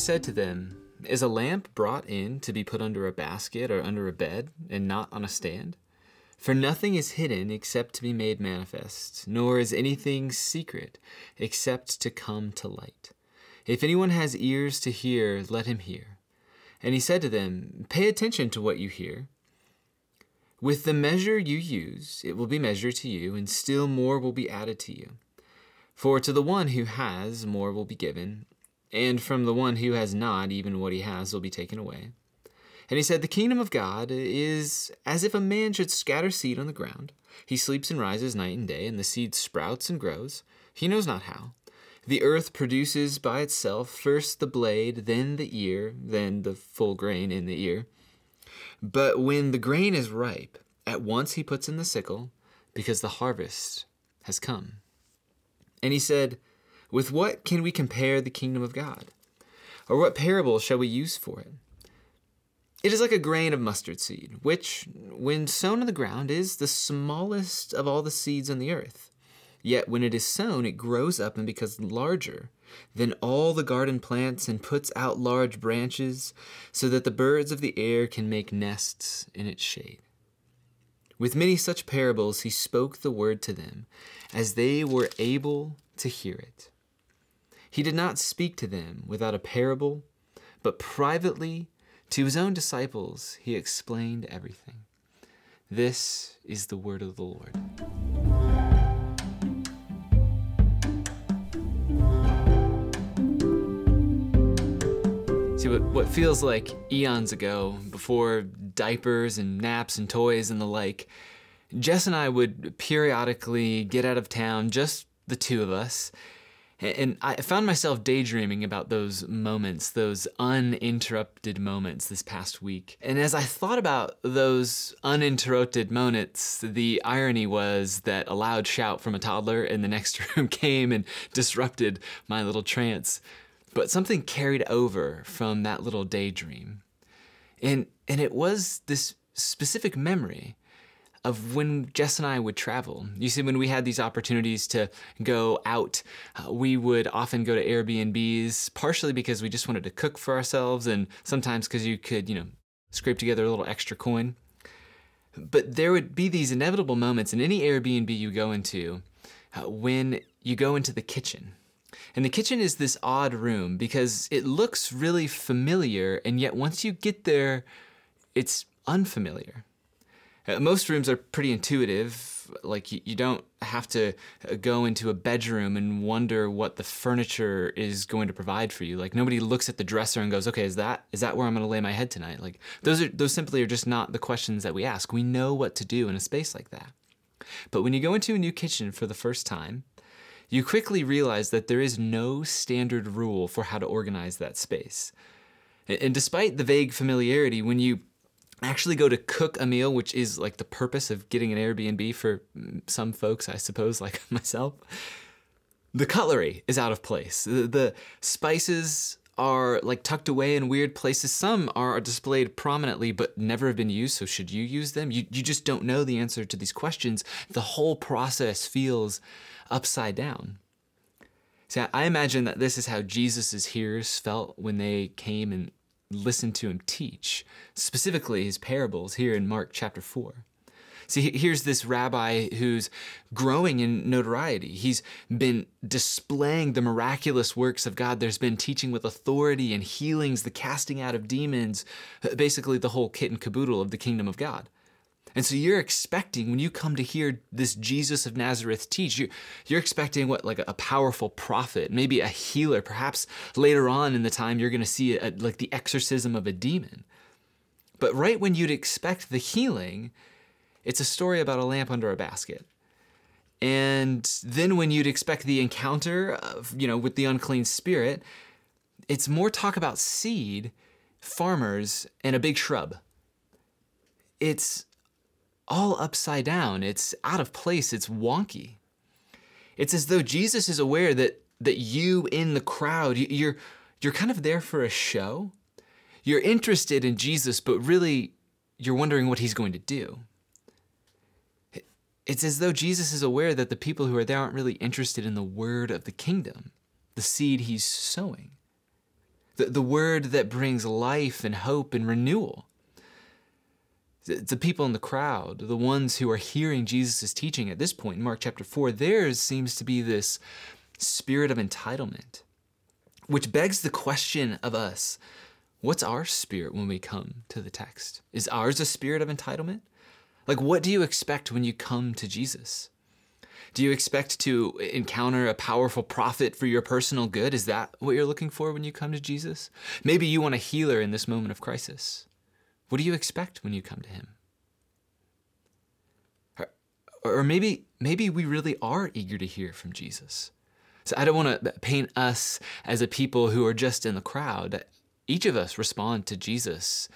said to them, Is a lamp brought in to be put under a basket or under a bed, and not on a stand? For nothing is hidden except to be made manifest, nor is anything secret except to come to light. If anyone has ears to hear, let him hear. And he said to them, Pay attention to what you hear. With the measure you use, it will be measured to you, and still more will be added to you. For to the one who has, more will be given, and from the one who has not, even what he has will be taken away. And he said, The kingdom of God is as if a man should scatter seed on the ground. He sleeps and rises night and day, and the seed sprouts and grows. He knows not how. The earth produces by itself first the blade, then the ear, then the full grain in the ear. But when the grain is ripe, at once he puts in the sickle, because the harvest has come. And he said, With what can we compare the kingdom of God? Or what parable shall we use for it? It is like a grain of mustard seed, which, when sown in the ground, is the smallest of all the seeds on the earth. Yet when it is sown, it grows up and becomes larger than all the garden plants and puts out large branches so that the birds of the air can make nests in its shade. With many such parables, he spoke the word to them as they were able to hear it. He did not speak to them without a parable, but privately to his own disciples he explained everything. This is the word of the Lord. See, what, what feels like eons ago, before diapers and naps and toys and the like, Jess and I would periodically get out of town, just the two of us, and I found myself daydreaming about those moments, those uninterrupted moments this past week. And as I thought about those uninterrupted moments, the irony was that a loud shout from a toddler in the next room came and disrupted my little trance but something carried over from that little daydream. And, and it was this specific memory of when Jess and I would travel. You see, when we had these opportunities to go out, uh, we would often go to Airbnbs, partially because we just wanted to cook for ourselves, and sometimes because you could, you know, scrape together a little extra coin. But there would be these inevitable moments in any Airbnb you go into uh, when you go into the kitchen and the kitchen is this odd room because it looks really familiar, and yet once you get there, it's unfamiliar. Uh, most rooms are pretty intuitive. Like you, you don't have to uh, go into a bedroom and wonder what the furniture is going to provide for you. Like nobody looks at the dresser and goes, "Okay, is that is that where I'm going to lay my head tonight?" Like those are those simply are just not the questions that we ask. We know what to do in a space like that. But when you go into a new kitchen for the first time, you quickly realize that there is no standard rule for how to organize that space. And despite the vague familiarity, when you actually go to cook a meal, which is like the purpose of getting an Airbnb for mm, some folks, I suppose, like myself, the cutlery is out of place. The, the spices are like tucked away in weird places. Some are displayed prominently but never have been used, so should you use them? You, you just don't know the answer to these questions. The whole process feels upside down. See, I imagine that this is how Jesus' hearers felt when they came and listened to him teach, specifically his parables here in Mark chapter 4. See, here's this rabbi who's growing in notoriety. He's been displaying the miraculous works of God. There's been teaching with authority and healings, the casting out of demons, basically the whole kit and caboodle of the kingdom of God. And so you're expecting when you come to hear this Jesus of Nazareth teach, you're, you're expecting what, like a powerful prophet, maybe a healer. Perhaps later on in the time, you're going to see a, like the exorcism of a demon. But right when you'd expect the healing, it's a story about a lamp under a basket. And then when you'd expect the encounter of, you know, with the unclean spirit, it's more talk about seed, farmers, and a big shrub. It's all upside down. It's out of place. It's wonky. It's as though Jesus is aware that that you in the crowd, you're you're kind of there for a show. You're interested in Jesus, but really you're wondering what he's going to do. It's as though Jesus is aware that the people who are there aren't really interested in the word of the kingdom, the seed he's sowing. the, the word that brings life and hope and renewal. The people in the crowd, the ones who are hearing Jesus' teaching at this point in Mark chapter 4, theirs seems to be this spirit of entitlement, which begs the question of us what's our spirit when we come to the text? Is ours a spirit of entitlement? Like, what do you expect when you come to Jesus? Do you expect to encounter a powerful prophet for your personal good? Is that what you're looking for when you come to Jesus? Maybe you want a healer in this moment of crisis. What do you expect when you come to him? Or maybe maybe we really are eager to hear from Jesus. So I don't want to paint us as a people who are just in the crowd. Each of us respond to Jesus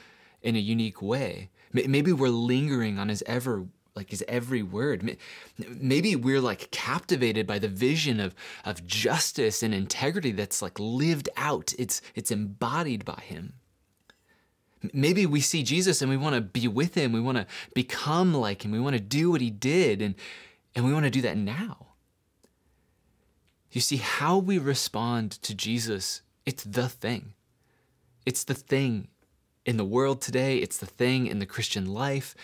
in a unique way. Maybe we're lingering on his ever like his every word. Maybe we're like captivated by the vision of of justice and integrity that's like lived out. It's it's embodied by him. Maybe we see Jesus and we want to be with him. We want to become like him. We want to do what he did and and we want to do that now. You see how we respond to Jesus, it's the thing. It's the thing in the world today, it's the thing in the Christian life.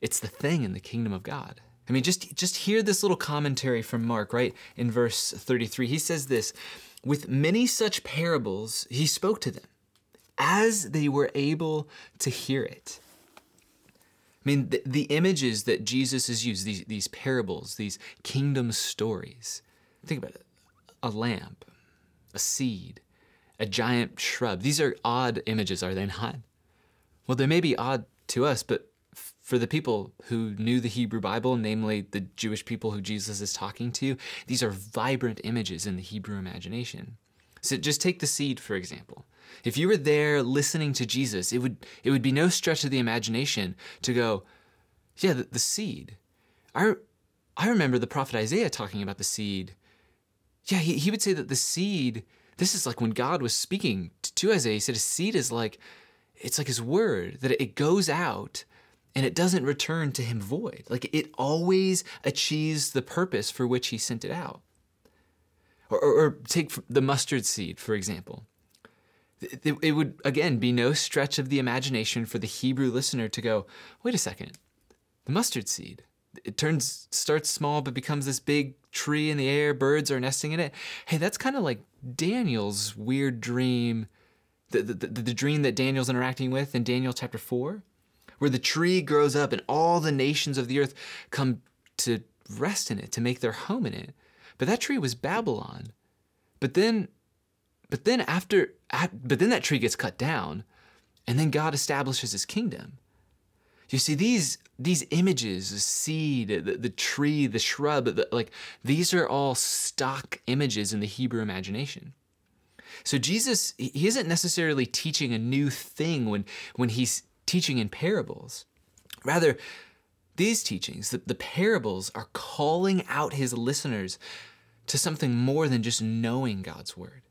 It's the thing in the kingdom of God. I mean, just, just hear this little commentary from Mark, right? In verse 33, he says this With many such parables, he spoke to them as they were able to hear it. I mean, the, the images that Jesus has used, these, these parables, these kingdom stories, think about it a lamp, a seed, a giant shrub. These are odd images, are they not? Well, they may be odd to us, but for the people who knew the Hebrew Bible, namely the Jewish people who Jesus is talking to, these are vibrant images in the Hebrew imagination. So just take the seed, for example. If you were there listening to Jesus, it would, it would be no stretch of the imagination to go, yeah, the, the seed. I, I remember the prophet Isaiah talking about the seed. Yeah, he, he would say that the seed, this is like when God was speaking to Isaiah, he said a seed is like, it's like his word, that it goes out and it doesn't return to him void. Like it always achieves the purpose for which he sent it out. Or, or, take the mustard seed, for example. It, it would, again, be no stretch of the imagination for the Hebrew listener to go, wait a second, the mustard seed. It turns, starts small, but becomes this big tree in the air. Birds are nesting in it. Hey, that's kind of like Daniel's weird dream, the, the, the, the dream that Daniel's interacting with in Daniel chapter 4 where the tree grows up and all the nations of the earth come to rest in it, to make their home in it. But that tree was Babylon. But then, but then after, but then that tree gets cut down, and then God establishes His kingdom. You see these these images, the seed, the, the tree, the shrub, the, like these are all stock images in the Hebrew imagination. So Jesus, he isn't necessarily teaching a new thing when when he's teaching in parables. Rather, these teachings, the, the parables, are calling out his listeners to something more than just knowing God's word.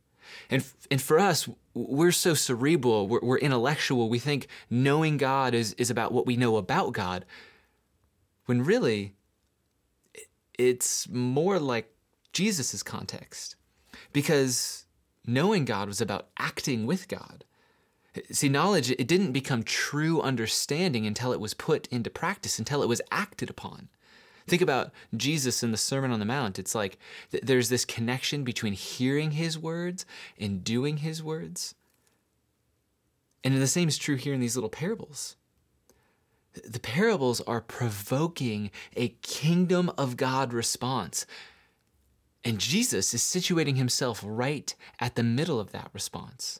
And, and for us, we're so cerebral, we're, we're, intellectual, we think knowing God is, is about what we know about God, when really it's more like Jesus' context. Because knowing God was about acting with God. See, knowledge, it didn't become true understanding until it was put into practice, until it was acted upon. Think about Jesus in the Sermon on the Mount. It's like th- there's this connection between hearing his words and doing his words. And the same is true here in these little parables. The parables are provoking a kingdom of God response. And Jesus is situating himself right at the middle of that response.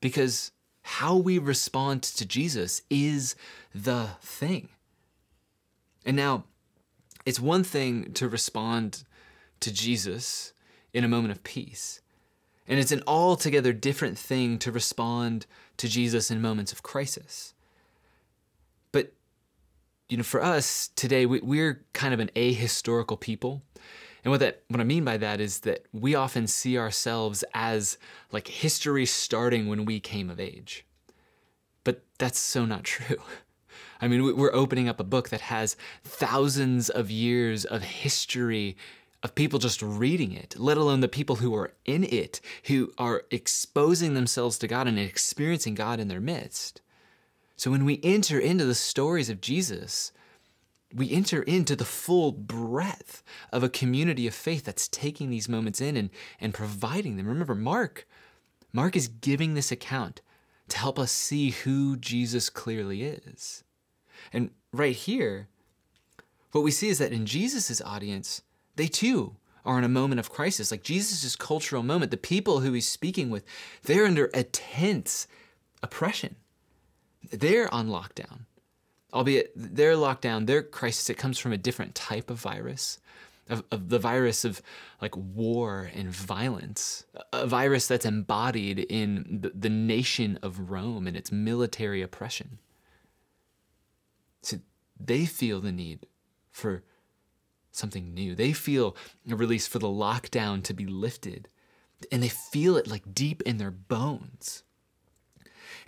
Because how we respond to Jesus is the thing. And now, it's one thing to respond to Jesus in a moment of peace. And it's an altogether different thing to respond to Jesus in moments of crisis. But, you know, for us today, we, are kind of an ahistorical people. And what that what I mean by that is that we often see ourselves as like history starting when we came of age. But that's so not true. I mean, we're opening up a book that has thousands of years of history of people just reading it, let alone the people who are in it, who are exposing themselves to God and experiencing God in their midst. So when we enter into the stories of Jesus, we enter into the full breadth of a community of faith that's taking these moments in and, and providing them. Remember, Mark, Mark is giving this account to help us see who Jesus clearly is. And right here, what we see is that in Jesus' audience, they too are in a moment of crisis. Like Jesus' cultural moment, the people who he's speaking with, they're under intense oppression. They're on lockdown. Albeit their lockdown, their crisis, it comes from a different type of virus, of, of the virus of like war and violence, a virus that's embodied in the, the nation of Rome and its military oppression. So they feel the need for something new. They feel a release for the lockdown to be lifted. And they feel it like deep in their bones.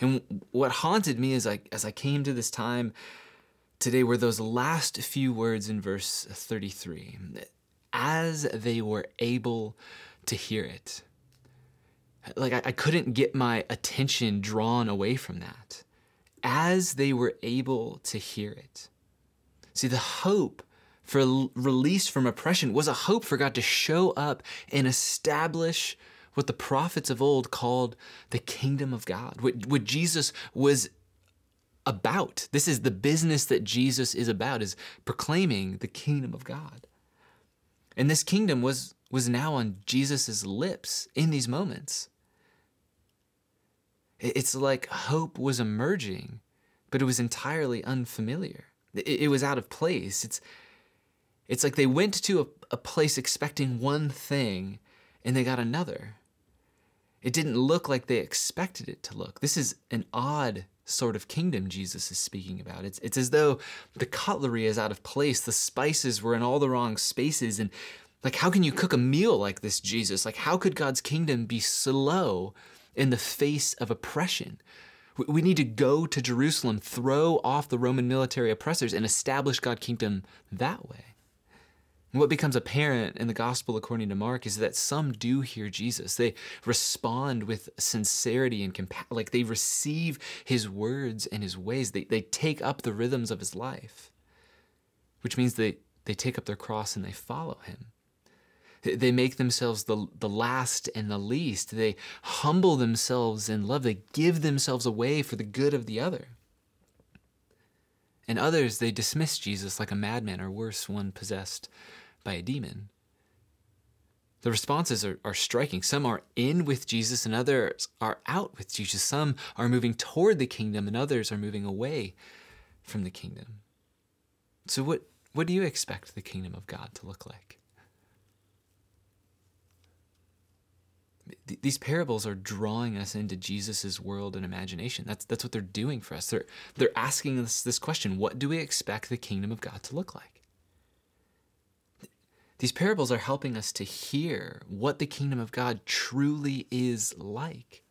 And what haunted me as I as I came to this time today were those last few words in verse 33. As they were able to hear it. Like I, I couldn't get my attention drawn away from that. As they were able to hear it. See, the hope for release from oppression was a hope for God to show up and establish what the prophets of old called the kingdom of God, what, what Jesus was about. This is the business that Jesus is about, is proclaiming the kingdom of God. And this kingdom was, was now on Jesus' lips in these moments. It's like hope was emerging, but it was entirely unfamiliar. It, was out of place. It's, it's like they went to a, a place expecting one thing and they got another. It didn't look like they expected it to look. This is an odd sort of kingdom Jesus is speaking about. It's, it's as though the cutlery is out of place, the spices were in all the wrong spaces. And like, how can you cook a meal like this, Jesus? Like, how could God's kingdom be slow in the face of oppression? We need to go to Jerusalem, throw off the Roman military oppressors, and establish God's kingdom that way. What becomes apparent in the gospel according to Mark is that some do hear Jesus. They respond with sincerity and compassion, like they receive his words and his ways. They, they take up the rhythms of his life, which means they, they take up their cross and they follow him. They make themselves the, the last and the least. They humble themselves in love. They give themselves away for the good of the other. And others, they dismiss Jesus like a madman or worse, one possessed by a demon. The responses are, are striking. Some are in with Jesus and others are out with Jesus. Some are moving toward the kingdom and others are moving away from the kingdom. So, what, what do you expect the kingdom of God to look like? These parables are drawing us into Jesus' world and imagination. That's, that's what they're doing for us. They're, they're asking us this question What do we expect the kingdom of God to look like? These parables are helping us to hear what the kingdom of God truly is like.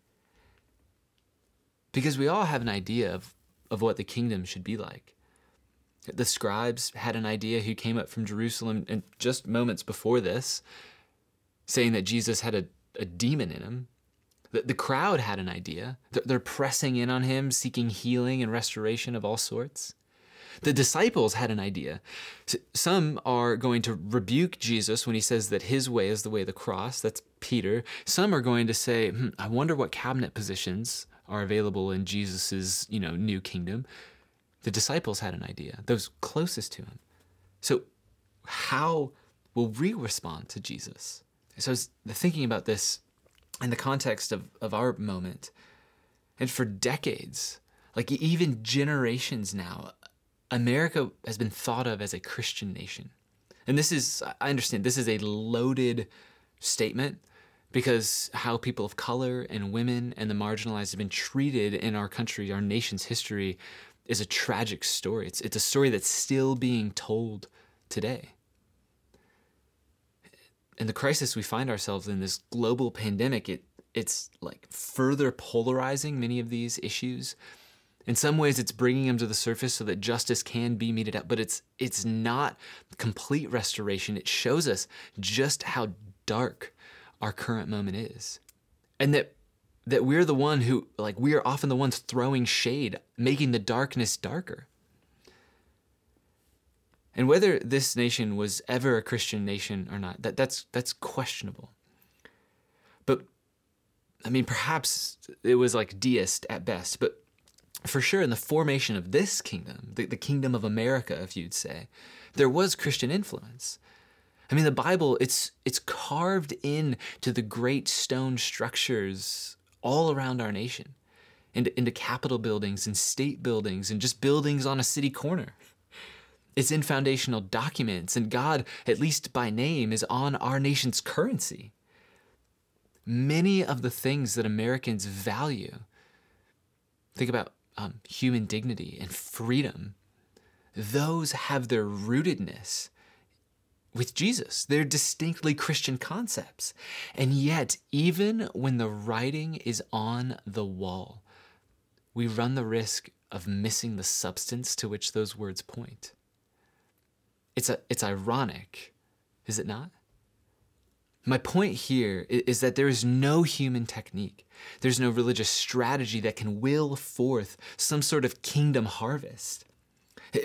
Because we all have an idea of, of what the kingdom should be like. The scribes had an idea who came up from Jerusalem and just moments before this, saying that Jesus had a, a demon in him. The, the crowd had an idea. They're pressing in on him, seeking healing and restoration of all sorts. The disciples had an idea. Some are going to rebuke Jesus when he says that his way is the way of the cross. That's Peter. Some are going to say, hmm, I wonder what cabinet positions are available in Jesus's, you know, new kingdom. The disciples had an idea, those closest to him. So how will we respond to Jesus? So I was thinking about this in the context of, of our moment. And for decades, like even generations now, America has been thought of as a Christian nation. And this is, I understand, this is a loaded statement because how people of color and women and the marginalized have been treated in our country, our nation's history, is a tragic story. It's, it's a story that's still being told today. And the crisis we find ourselves in, this global pandemic, it, it's like further polarizing many of these issues In some ways, it's bringing them to the surface so that justice can be meted out, but it's it's not complete restoration. It shows us just how dark our current moment is, and that that we're the one who like we are often the ones throwing shade, making the darkness darker. And whether this nation was ever a Christian nation or not, that, that's that's questionable. But I mean, perhaps it was like deist at best, but for sure in the formation of this kingdom, the, the kingdom of America, if you'd say, there was Christian influence. I mean, the Bible, it's it's carved in to the great stone structures all around our nation, into, into Capitol buildings and state buildings and just buildings on a city corner. It's in foundational documents, and God, at least by name, is on our nation's currency. Many of the things that Americans value, think about um, human dignity and freedom, those have their rootedness with Jesus. They're distinctly Christian concepts. And yet, even when the writing is on the wall, we run the risk of missing the substance to which those words point. It's, a, it's ironic, is it not? My point here is that there is no human technique. There's no religious strategy that can will forth some sort of kingdom harvest,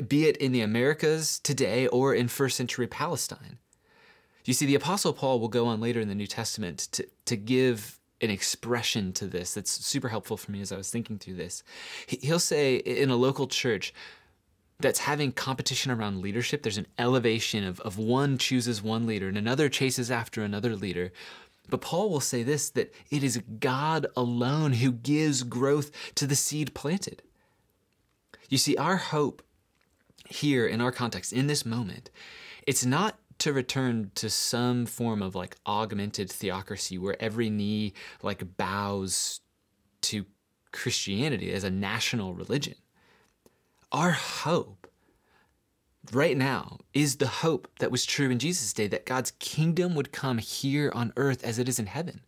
be it in the Americas today or in first century Palestine. You see, the Apostle Paul will go on later in the New Testament to, to give an expression to this that's super helpful for me as I was thinking through this. He'll say in a local church, that's having competition around leadership. There's an elevation of, of one chooses one leader and another chases after another leader. But Paul will say this that it is God alone who gives growth to the seed planted. You see, our hope here in our context, in this moment, it's not to return to some form of like augmented theocracy where every knee like bows to Christianity as a national religion. Our hope right now is the hope that was true in Jesus' day that God's kingdom would come here on earth as it is in heaven.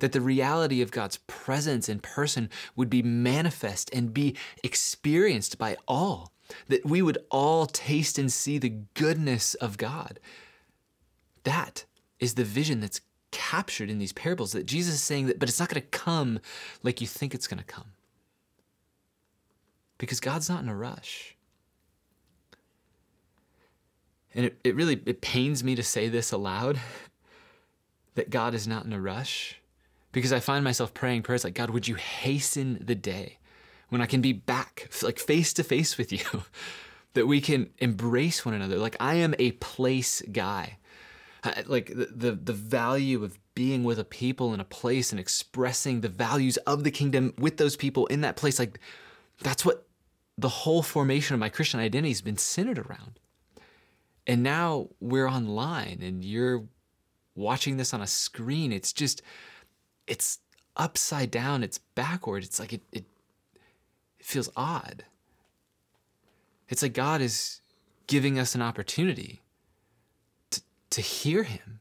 That the reality of God's presence in person would be manifest and be experienced by all. That we would all taste and see the goodness of God. That is the vision that's captured in these parables that Jesus is saying that, but it's not going to come like you think it's going to come because God's not in a rush. And it, it really it pains me to say this aloud that God is not in a rush because I find myself praying prayers like God would you hasten the day when I can be back like face to face with you that we can embrace one another like I am a place guy like the, the the value of being with a people in a place and expressing the values of the kingdom with those people in that place like that's what the whole formation of my Christian identity has been centered around. And now we're online and you're watching this on a screen. It's just, it's upside down, it's backward. It's like it, it, it feels odd. It's like God is giving us an opportunity to, to hear Him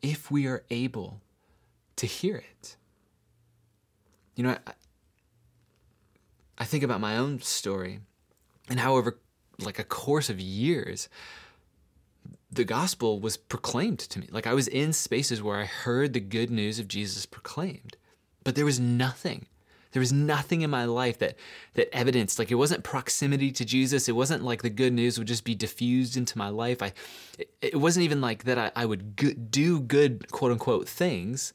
if we are able to hear it. You know, I, I think about my own story and how over like a course of years, the gospel was proclaimed to me. Like I was in spaces where I heard the good news of Jesus proclaimed, but there was nothing. There was nothing in my life that that evidenced like it wasn't proximity to Jesus. It wasn't like the good news would just be diffused into my life. I, it, wasn't even like that. I, I would go- do good quote unquote things.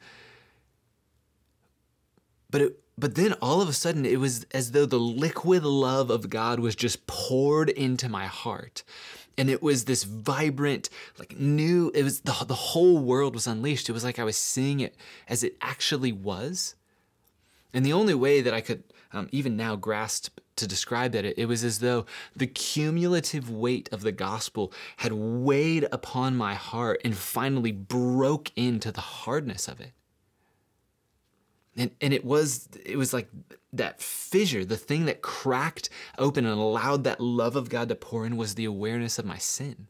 But it but then all of a sudden, it was as though the liquid love of God was just poured into my heart. And it was this vibrant, like new, it was the, the whole world was unleashed. It was like I was seeing it as it actually was. And the only way that I could um, even now grasp to describe that, it, it was as though the cumulative weight of the gospel had weighed upon my heart and finally broke into the hardness of it and and it was it was like that fissure the thing that cracked open and allowed that love of god to pour in was the awareness of my sin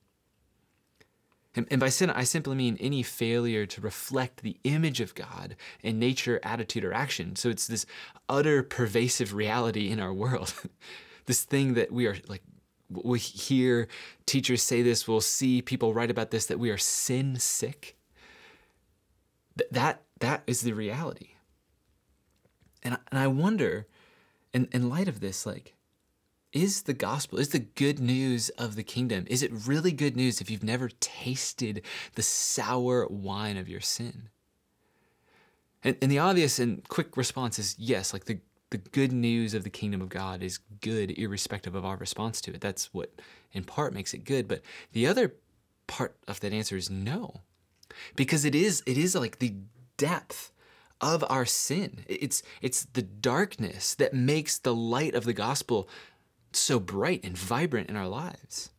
And, and by sin, I simply mean any failure to reflect the image of God in nature, attitude, or action. So it's this utter pervasive reality in our world. this thing that we are like, we hear teachers say this, we'll see people write about this, that we are sin sick. Th- that, that is the reality. And, and I wonder, in, in light of this, like, is the gospel, is the good news of the kingdom, is it really good news if you've never tasted the sour wine of your sin? And, and the obvious and quick response is yes, like the, the good news of the kingdom of God is good irrespective of our response to it. That's what in part makes it good. But the other part of that answer is no. Because it is it is like the depth of our sin. It's it's the darkness that makes the light of the gospel so bright and vibrant in our lives.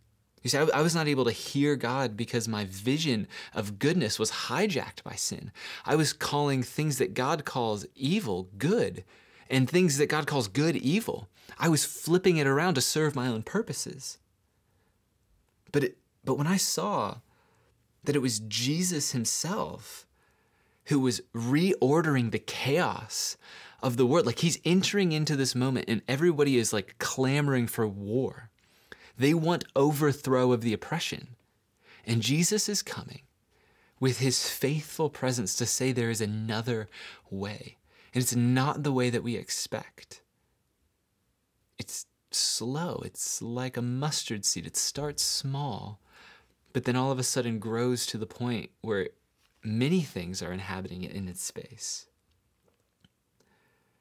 You see, I, I, was not able to hear God because my vision of goodness was hijacked by sin. I was calling things that God calls evil good, and things that God calls good evil. I was flipping it around to serve my own purposes. But it, but when I saw that it was Jesus himself who was reordering the chaos of the world. Like he's entering into this moment and everybody is like clamoring for war. They want overthrow of the oppression. And Jesus is coming with his faithful presence to say there is another way. And it's not the way that we expect. It's slow. It's like a mustard seed. It starts small, but then all of a sudden grows to the point where many things are inhabiting it in its space.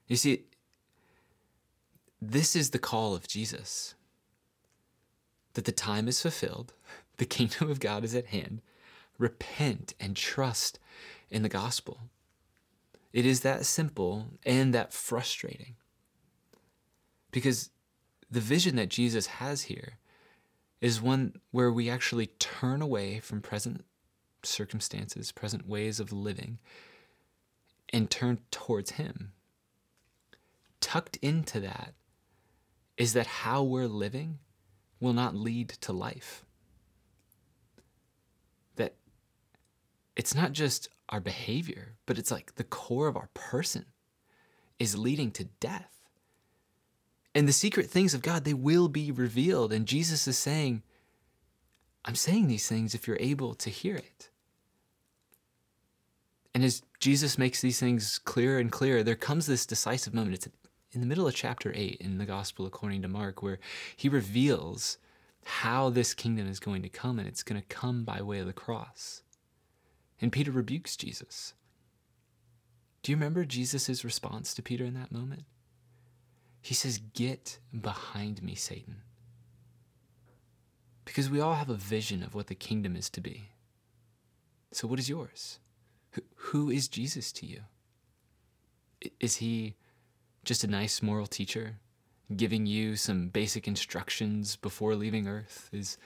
You see, this is the call of Jesus that the time is fulfilled, the kingdom of God is at hand. Repent and trust in the gospel. It is that simple and that frustrating. Because the vision that Jesus has here is one where we actually turn away from present circumstances, present ways of living, and turn towards Him. Tucked into that is that how we're living will not lead to life. That it's not just our behavior, but it's like the core of our person is leading to death. And the secret things of God, they will be revealed. And Jesus is saying, I'm saying these things if you're able to hear it. And as Jesus makes these things clearer and clearer, there comes this decisive moment. It's in the middle of chapter 8 in the Gospel according to Mark, where he reveals how this kingdom is going to come, and it's going to come by way of the cross. And Peter rebukes Jesus. Do you remember Jesus' response to Peter in that moment? He says, Get behind me, Satan. Because we all have a vision of what the kingdom is to be. So, what is yours? Who is Jesus to you? Is he just a nice moral teacher giving you some basic instructions before leaving earth? Is,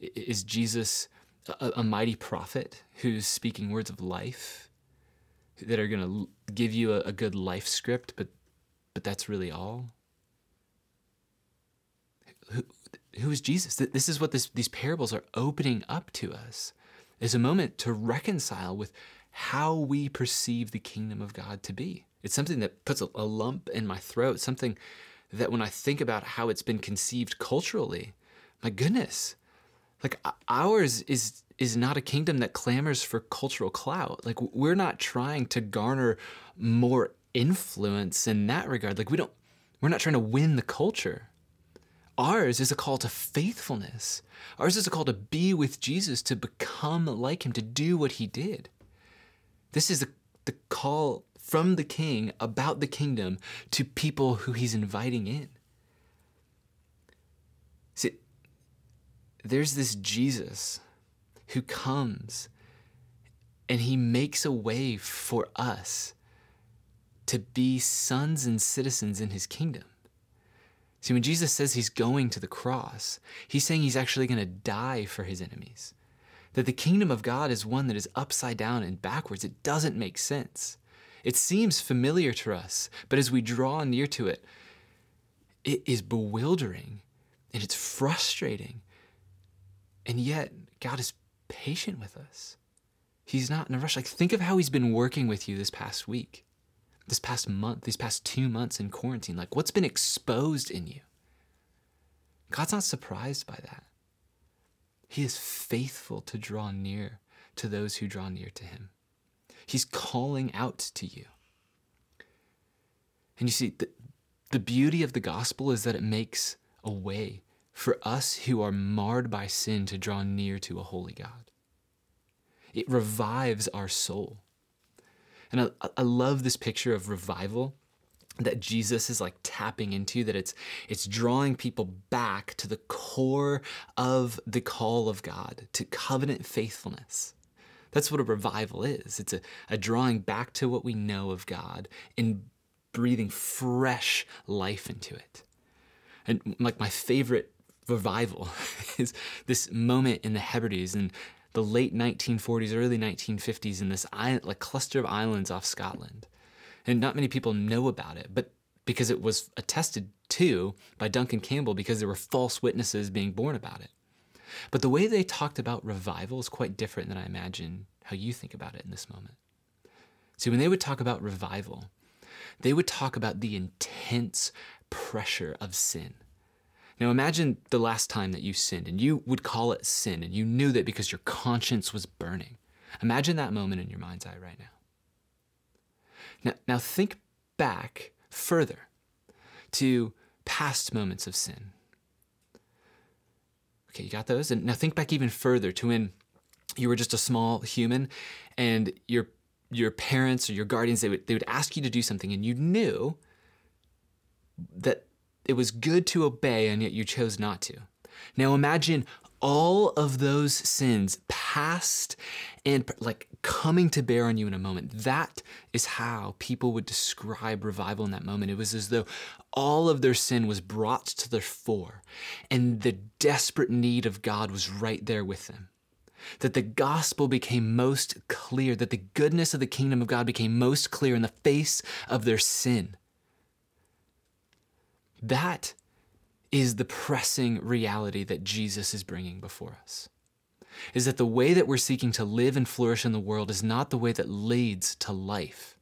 is Jesus a, a mighty prophet who's speaking words of life that are going to give you a, a good life script, but, but that's really all? Who is Jesus? This is what this, these parables are opening up to us. Is a moment to reconcile with how we perceive the kingdom of God to be. It's something that puts a, a, lump in my throat, something that when I think about how it's been conceived culturally, my goodness, like ours is is not a kingdom that clamors for cultural clout. Like we're not trying to garner more influence in that regard. Like we don't we're not trying to win the culture. Ours is a call to faithfulness. Ours is a call to be with Jesus, to become like him, to do what he did. This is the, the call from the king about the kingdom to people who he's inviting in. See, there's this Jesus who comes and he makes a way for us to be sons and citizens in his kingdom. See, when Jesus says he's going to the cross, he's saying he's actually going to die for his enemies that the kingdom of God is one that is upside down and backwards. It doesn't make sense. It seems familiar to us, but as we draw near to it, it is bewildering and it's frustrating. And yet, God is patient with us. He's not in a rush. Like, think of how he's been working with you this past week, this past month, these past two months in quarantine. Like, what's been exposed in you? God's not surprised by that. He is faithful to draw near to those who draw near to him. He's calling out to you. And you see, the, the beauty of the gospel is that it makes a way for us who are marred by sin to draw near to a holy God. It revives our soul. And I, I love this picture of revival that Jesus is like tapping into that it's it's drawing people back to the core of the call of God to covenant faithfulness. That's what a revival is. It's a, a drawing back to what we know of God and breathing fresh life into it. And like my favorite revival is this moment in the Hebrides in the late 1940s, early 1950s in this island, like cluster of islands off Scotland. And not many people know about it, but because it was attested to by Duncan Campbell because there were false witnesses being borne about it. But the way they talked about revival is quite different than I imagine how you think about it in this moment. See, when they would talk about revival, they would talk about the intense pressure of sin. Now imagine the last time that you sinned and you would call it sin and you knew that because your conscience was burning. Imagine that moment in your mind's eye right now. Now, now think back further to past moments of sin. Okay, you got those? And now think back even further to when you were just a small human and your your parents or your guardians they would they would ask you to do something and you knew that it was good to obey and yet you chose not to. Now imagine all of those sins past and like coming to bear on you in a moment. That is how people would describe revival in that moment. It was as though all of their sin was brought to the fore and the desperate need of God was right there with them. That the gospel became most clear, that the goodness of the kingdom of God became most clear in the face of their sin. That is the pressing reality that Jesus is bringing before us. Is that the way that we're seeking to live and flourish in the world is not the way that leads to life.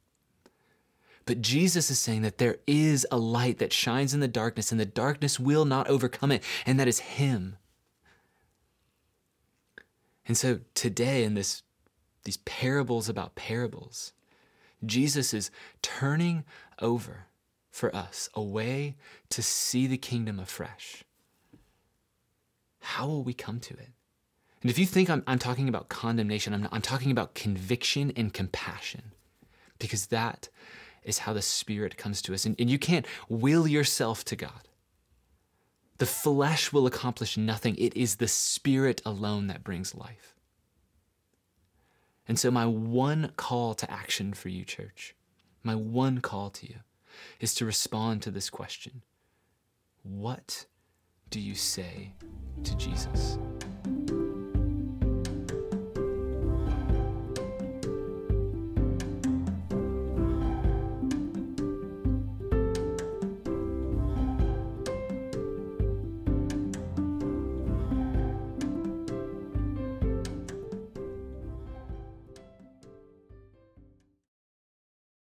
But Jesus is saying that there is a light that shines in the darkness, and the darkness will not overcome it, and that is Him. And so today, in this, these parables about parables, Jesus is turning over for us, a way to see the kingdom afresh. How will we come to it? And if you think I'm, I'm talking about condemnation, I'm, I'm talking about conviction and compassion, because that is how the Spirit comes to us. And, and you can't will yourself to God. The flesh will accomplish nothing, it is the Spirit alone that brings life. And so, my one call to action for you, church, my one call to you is to respond to this question What do you say to Jesus?